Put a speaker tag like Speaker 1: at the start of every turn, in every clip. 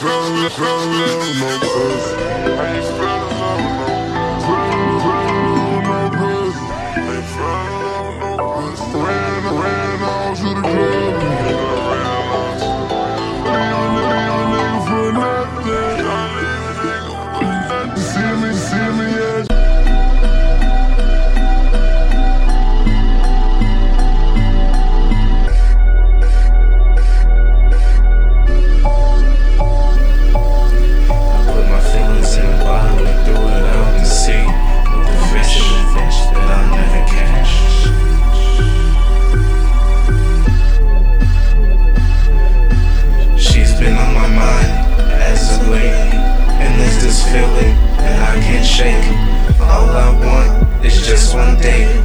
Speaker 1: feeling, feeling, no pussy? How
Speaker 2: shake. All I want is just one date.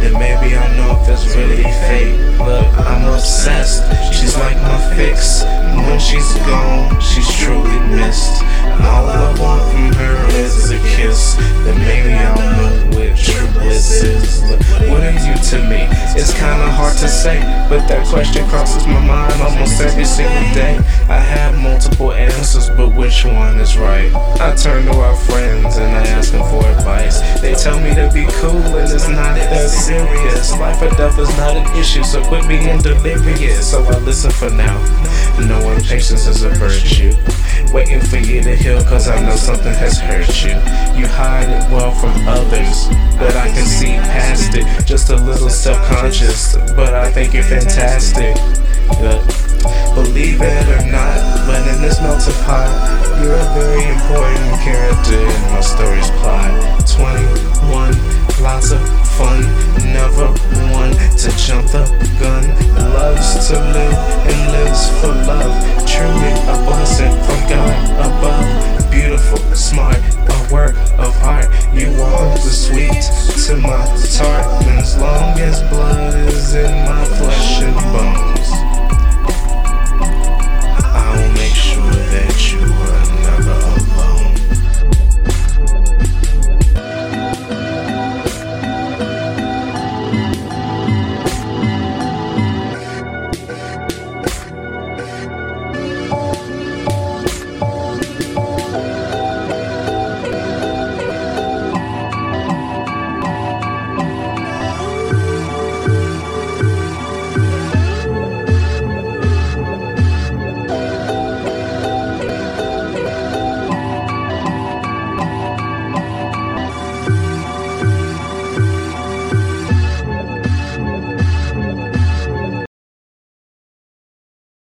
Speaker 2: Then maybe I'll know if it's really fate. But I'm obsessed, she's like my fix. When she's gone, she's truly missed. And all I want from her is a kiss. Then maybe I'll know what true bliss is. What are you to me? It's kinda hard to say, but that question crosses my mind almost every single day. I have multiple answers, but which one is right? I turn tell me to be cool and it's not that serious. Life or death is not an issue, so quit being delirious. So I listen for now, knowing patience is a virtue. Waiting for you to heal, cause I know something has hurt you. You hide it well from others, but I can see past it. Just a little self conscious, but I think you're fantastic. Yeah. Believe it or not, when this melts pot, you're a very important character in my story's plot. 21, lots of fun, never one to jump the gun. Loves to live and lives for love. Truly a blessing from God above. Beautiful, smart, a work of art. You are the sweet to my tart, and as long